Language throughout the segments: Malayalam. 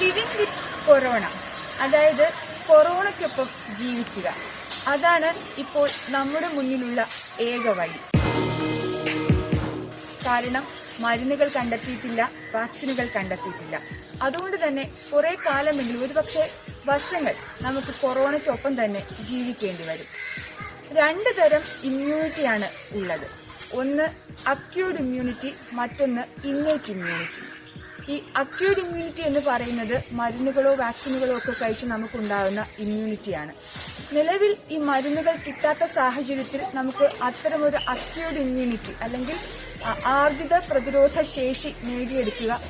ലിവിങ് വിത്ത് കൊറോണ അതായത് കൊറോണയ്ക്കൊപ്പം ജീവിക്കുക. അതാണ് ഇപ്പോൾ നമ്മുടെ മുന്നിലുള്ള ഏക വഴി. കാരണം മരുന്നുകൾ കണ്ടെത്തിയിട്ടില്ല വാക്സിനുകൾ കണ്ടെത്തിയിട്ടില്ല. അതുകൊണ്ട് തന്നെ കുറെ കാലമെങ്കിലും ഒരുപക്ഷെ വർഷങ്ങൾ നമുക്ക് കൊറോണയ്ക്കൊപ്പം തന്നെ ജീവിക്കേണ്ടി വരും. രണ്ട് തരം ഇമ്മ്യൂണിറ്റിയാണ് ഉള്ളത്. ഒന്ന് അക്യൂർഡ് ഇമ്മ്യൂണിറ്റി മറ്റൊന്ന് ഇന്നേറ്റ് ഇമ്മ്യൂണിറ്റി ഈ അക്യൂഡ് ഇമ്മ്യൂണിറ്റി എന്ന് പറയുന്നത് മരുന്നുകളോ വാക്സിനുകളോ ഒക്കെ കഴിച്ച് നമുക്കുണ്ടാകുന്ന ഇമ്മ്യൂണിറ്റിയാണ് നിലവിൽ ഈ മരുന്നുകൾ കിട്ടാത്ത സാഹചര്യത്തിൽ നമുക്ക് അത്തരമൊരു അക്യൂഡ് ഇമ്മ്യൂണിറ്റി അല്ലെങ്കിൽ ആർജിത പ്രതിരോധ ശേഷി നേടിയെടുക്കുക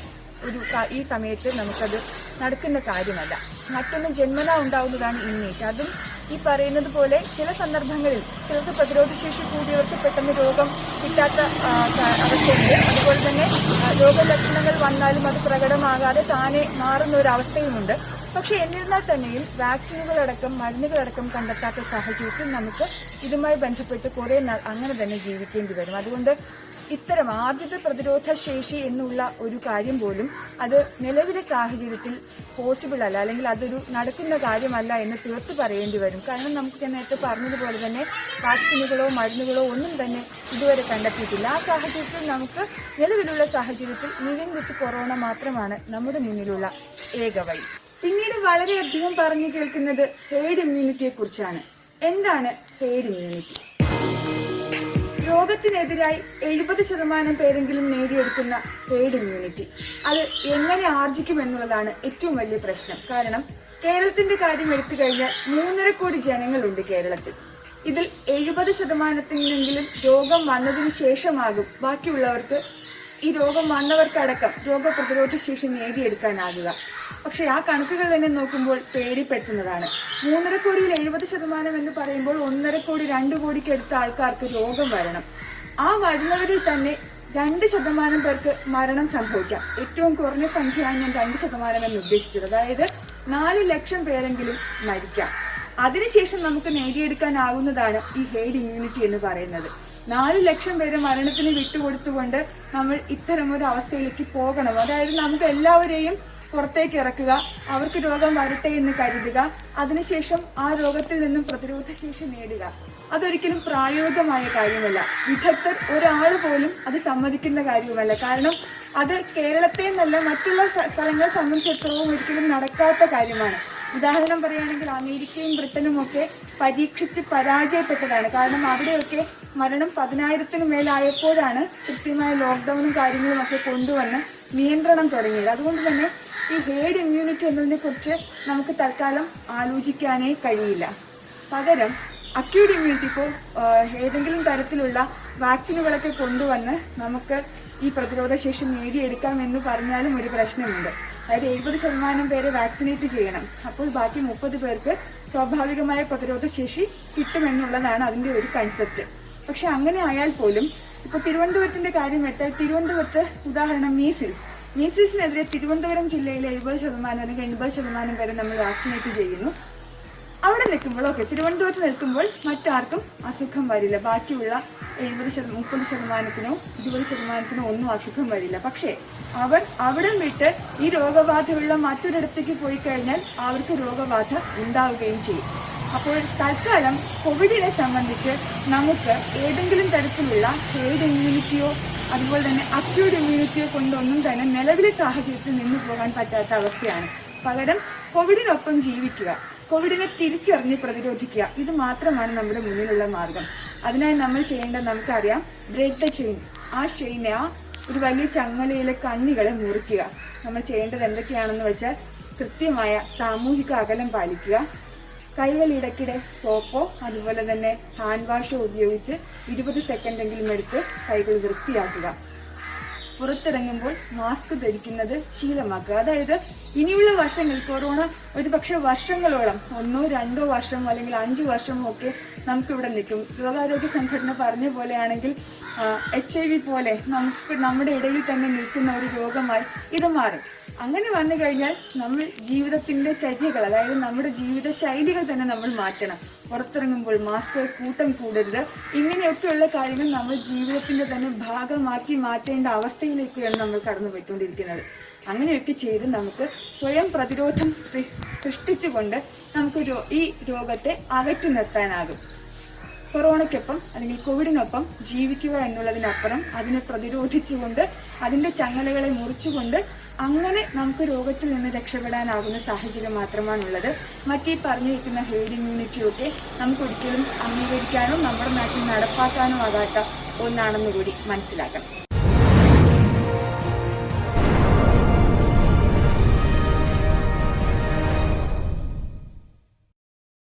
ഒരു ഈ സമയത്ത് നമുക്കത് നടക്കുന്ന കാര്യമല്ല. മറ്റൊന്ന് ജന്മന ഉണ്ടാവുന്നതാണ് ഇമ്മ്യൂണിറ്റി അതും ഈ പറയുന്നത് പോലെ ചില സന്ദർഭങ്ങളിൽ ചിലർക്ക് പ്രതിരോധശേഷി കൂടിയവർക്ക് പെട്ടെന്ന് രോഗം കിട്ടാത്ത അവസ്ഥയുണ്ട്. അതുപോലെ തന്നെ രോഗലക്ഷണങ്ങൾ വന്നാലും അത് പ്രകടമാകാതെ താനെ മാറുന്ന ഒരു അവസ്ഥയുമുണ്ട്. പക്ഷെ എന്നിരുന്നാൽ തന്നെയും വാക്സിനുകളടക്കം മരുന്നുകളടക്കം കണ്ടെത്താത്ത സാഹചര്യത്തിൽ നമുക്ക് ഇതുമായി ബന്ധപ്പെട്ട് കുറെ അങ്ങനെ തന്നെ ജീവിക്കേണ്ടി വരും. അതുകൊണ്ട് ഇത്തരം ആർജിത പ്രതിരോധ ശേഷി എന്നുള്ള ഒരു കാര്യം പോലും അത് നിലവിലെ സാഹചര്യത്തിൽ പോസിബിൾ അല്ല. അല്ലെങ്കിൽ അതൊരു നടക്കുന്ന കാര്യമല്ല എന്ന് തീർത്തു പറയേണ്ടി വരും. കാരണം നമുക്ക് ഞാൻ നേരത്തെ പറഞ്ഞതുപോലെ തന്നെ വാക്സിനുകളോ മരുന്നുകളോ ഒന്നും തന്നെ ഇതുവരെ കണ്ടെത്തിയിട്ടില്ല. ആ സാഹചര്യത്തിൽ നമുക്ക് നിലവിലുള്ള സാഹചര്യത്തിൽ ലിവിംഗ് വിത്ത് കൊറോണ മാത്രമാണ് നമ്മുടെ മുന്നിലുള്ള ഏക വഴി. പിന്നീട് വളരെയധികം പറഞ്ഞു കേൾക്കുന്നത് ഹേഡ് ഇമ്മ്യൂണിറ്റിയെ കുറിച്ചാണ് എന്താണ് ഹേഡ് ഇമ്മ്യൂണിറ്റി? രോഗത്തിനെതിരായി എഴുപത് ശതമാനം പേരെങ്കിലും നേടിയെടുക്കുന്ന ട്രേഡ് ഇമ്മ്യൂണിറ്റി അത് എങ്ങനെ ആർജിക്കും എന്നുള്ളതാണ് ഏറ്റവും വലിയ പ്രശ്നം. കാരണം കേരളത്തിന്റെ കാര്യം എടുത്തു കഴിഞ്ഞാൽ മൂന്നര കോടി ജനങ്ങളുണ്ട് കേരളത്തിൽ. ഇതിൽ എഴുപത് ശതമാനത്തിനെങ്കിലും രോഗം വന്നതിന് ശേഷമാകും ബാക്കിയുള്ളവർക്ക് ഈ രോഗം വന്നവർക്കടക്കം രോഗപ്രതിരോധ ശേഷി നേടിയെടുക്കാനാകുക. പക്ഷെ ആ കണക്കുകൾ തന്നെ നോക്കുമ്പോൾ പേടിപ്പെടുത്തുന്നതാണ്. മൂന്നര കോടിയിൽ എഴുപത് ശതമാനം എന്ന് പറയുമ്പോൾ ഒന്നര കോടി രണ്ടു കോടിക്ക് അടുത്ത ആൾക്കാർക്ക് രോഗം വരണം. ആ വരുന്നവരിൽ തന്നെ രണ്ട് ശതമാനം പേർക്ക് മരണം സംഭവിക്കാം. ഏറ്റവും കുറഞ്ഞ സംഖ്യയാണ് ഞാൻ രണ്ട് ശതമാനം എന്ന് ഉദ്ദേശിച്ചത്. അതായത് നാല് ലക്ഷം പേരെങ്കിലും മരിക്കാം. അതിനുശേഷം നമുക്ക് നേടിയെടുക്കാനാകുന്നതാണ് ഈ ഹെയ്ഡ് ഇമ്മ്യൂണിറ്റി എന്ന് പറയുന്നത്. നാല് ലക്ഷം പേര് മരണത്തിന് വിട്ടുകൊടുത്തുകൊണ്ട് നമ്മൾ ഇത്തരം ഒരു അവസ്ഥയിലേക്ക് പോകണം. അതായത് നമുക്ക് എല്ലാവരെയും പുറത്തേക്ക് ഇറക്കുക അവർക്ക് രോഗം വരട്ടെ എന്ന് കരുതുക അതിനുശേഷം ആ രോഗത്തിൽ നിന്നും പ്രതിരോധ ശേഷി നേടുക. അതൊരിക്കലും പ്രായോഗികമായ കാര്യമല്ല. വിദഗ്ധർ ഒരാൾ പോലും അത് സമ്മതിക്കുന്ന കാര്യവുമല്ല. കാരണം അത് കേരളത്തെ എന്നല്ല മറ്റുള്ള സ്ഥ- സ്ഥലങ്ങളെ സംബന്ധിച്ചിടത്തോളം ഒരിക്കലും നടക്കാത്ത കാര്യമാണ്. ഉദാഹരണം പറയുകയാണെങ്കിൽ അമേരിക്കയും ബ്രിട്ടനും ഒക്കെ പരീക്ഷിച്ച് പരാജയപ്പെട്ടതാണ്. കാരണം അവിടെയൊക്കെ മരണം പതിനായിരത്തിന് മേലായപ്പോഴാണ് കൃത്യമായ ലോക്ക്ഡൌണും കാര്യങ്ങളും ഒക്കെ കൊണ്ടുവന്ന് നിയന്ത്രണം തുടങ്ങിയത്. അതുകൊണ്ട് തന്നെ ഈ ഹേഡ് ഇമ്മ്യൂണിറ്റി എന്നതിനെ കുറിച്ച് നമുക്ക് തൽക്കാലം ആലോചിക്കാനേ കഴിയില്ല. പകരം അക്യൂട്ട് ഇമ്മ്യൂണിറ്റി ഇപ്പോൾ ഏതെങ്കിലും തരത്തിലുള്ള വാക്സിനുകളൊക്കെ കൊണ്ടുവന്ന് നമുക്ക് ഈ പ്രതിരോധ ശേഷി നേടിയെടുക്കാം എന്ന് പറഞ്ഞാലും ഒരു പ്രശ്നമുണ്ട്. അതായത് എഴുപത് ശതമാനം പേരെ വാക്സിനേറ്റ് ചെയ്യണം. അപ്പോൾ ബാക്കി മുപ്പത് പേർക്ക് സ്വാഭാവികമായ പ്രതിരോധ ശേഷി കിട്ടുമെന്നുള്ളതാണ് അതിന്റെ ഒരു കൺസെപ്റ്റ് പക്ഷെ അങ്ങനെ ആയാൽ പോലും ഇപ്പൊ തിരുവനന്തപുരത്തിന്റെ കാര്യം എടുത്താൽ തിരുവനന്തപുരത്ത് ഉദാഹരണം മീസിൽസ് മീസിൽസിനെതിരെ തിരുവനന്തപുരം ജില്ലയിലെ എഴുപത് ശതമാനം അല്ലെങ്കിൽ എൺപത് ശതമാനം പേരെ നമ്മൾ വാക്സിനേറ്റ് ചെയ്യുന്നു. അവിടെ നിൽക്കുമ്പോഴൊക്കെ തിരുവനന്തപുരത്ത് നിൽക്കുമ്പോൾ മറ്റാർക്കും അസുഖം വരില്ല. ബാക്കിയുള്ള എഴുപത് ശതമാനം മുപ്പത് ശതമാനത്തിനോ ഇരുപത് ശതമാനത്തിനോ ഒന്നും അസുഖം വരില്ല. പക്ഷേ അവർ അവിടെ വിട്ട് ഈ രോഗബാധയുള്ള മറ്റൊരിടത്തേക്ക് പോയി കഴിഞ്ഞാൽ അവർക്ക് രോഗബാധ ഉണ്ടാവുകയും ചെയ്യും. അപ്പോൾ തൽക്കാലം കോവിഡിനെ സംബന്ധിച്ച് നമുക്ക് ഏതെങ്കിലും തരത്തിലുള്ള ഹെയ്ഡ് ഇമ്മ്യൂണിറ്റിയോ അതുപോലെ തന്നെ അക്യൂഡ് ഇമ്മ്യൂണിറ്റിയോ കൊണ്ടൊന്നും തന്നെ നിലവിലെ സാഹചര്യത്തിൽ നിന്ന് പോകാൻ പറ്റാത്ത അവസ്ഥയാണ്. പകരം കോവിഡിനൊപ്പം ജീവിക്കുക. കോവിഡിനെ തിരിച്ചറിഞ്ഞ് പ്രതിരോധിക്കുക. ഇത് മാത്രമാണ് നമ്മുടെ മുന്നിലുള്ള മാർഗം. അതിനായി നമ്മൾ ചെയ്യേണ്ടത് നമുക്കറിയാം ബ്രേക്ക് ദ ചെയിൻ ആ ചെയിനെ ആ ഒരു വലിയ ചങ്ങലയിലെ കണ്ണികളെ മുറിക്കുക. നമ്മൾ ചെയ്യേണ്ടത് എന്തൊക്കെയാണെന്ന് വെച്ചാൽ കൃത്യമായ സാമൂഹിക അകലം പാലിക്കുക. കൈകൾ ഇടയ്ക്കിടെ സോപ്പോ അതുപോലെ തന്നെ ഹാൻഡ് വാഷോ ഉപയോഗിച്ച് ഇരുപത് സെക്കൻഡെങ്കിലും എടുത്ത് കൈകൾ വൃത്തിയാക്കുക. പുറത്തിറങ്ങുമ്പോൾ മാസ്ക് ധരിക്കുന്നത് ശീലമാക്കുക. അതായത് ഇനിയുള്ള വർഷങ്ങൾ കൊറോണ ഒരുപക്ഷെ വർഷങ്ങളോളം ഒന്നോ രണ്ടോ വർഷം അല്ലെങ്കിൽ അഞ്ചു വർഷമോ ഒക്കെ നമുക്കിവിടെ നിൽക്കും. ലോകാരോഗ്യ സംഘടന പറഞ്ഞ പോലെയാണെങ്കിൽ എച്ച് ഐ വി പോലെ നമുക്ക് നമ്മുടെ ഇടയിൽ തന്നെ നിൽക്കുന്ന ഒരു രോഗമായി ഇത് മാറും. അങ്ങനെ വന്നു കഴിഞ്ഞാൽ നമ്മൾ ജീവിതത്തിന്റെ ചര്യകൾ അതായത് നമ്മുടെ ജീവിത ശൈലികൾ തന്നെ നമ്മൾ മാറ്റണം. പുറത്തിറങ്ങുമ്പോൾ മാസ്ക് കൂട്ടം കൂടരുത്. ഇങ്ങനെയൊക്കെയുള്ള കാര്യങ്ങൾ നമ്മൾ ജീവിതത്തിന്റെ തന്നെ ഭാഗമാക്കി മാറ്റേണ്ട അവസ്ഥയിലേക്കാണ് നമ്മൾ കടന്നു പോയിക്കൊണ്ടിരിക്കുന്നത് അങ്ങനെയൊക്കെ ചെയ്ത് നമുക്ക് സ്വയം പ്രതിരോധം സൃഷ്ടിച്ചുകൊണ്ട് നമുക്ക് ഈ രോഗത്തെ അകറ്റി നിർത്താനാകും. കൊറോണയ്ക്കൊപ്പം അല്ലെങ്കിൽ കോവിഡിനൊപ്പം ജീവിക്കുക എന്നുള്ളതിനപ്പുറം അതിനെ പ്രതിരോധിച്ചുകൊണ്ട് അതിന്റെ ചങ്ങലകളെ മുറിച്ചുകൊണ്ട് അങ്ങനെ നമുക്ക് രോഗത്തിൽ നിന്ന് രക്ഷപ്പെടാനാകുന്ന സാഹചര്യം മാത്രമാണുള്ളത്. മറ്റീ പറഞ്ഞിരിക്കുന്ന ഹെയ്ഡ് ഇമ്മ്യൂണിറ്റിയൊക്കെ നമുക്ക് ഒരിക്കലും അംഗീകരിക്കാനോ നമ്മുടെ നാട്ടിൽ നടപ്പാക്കാനോ ആകാത്ത ഒന്നാണെന്ന് കൂടി മനസ്സിലാക്കണം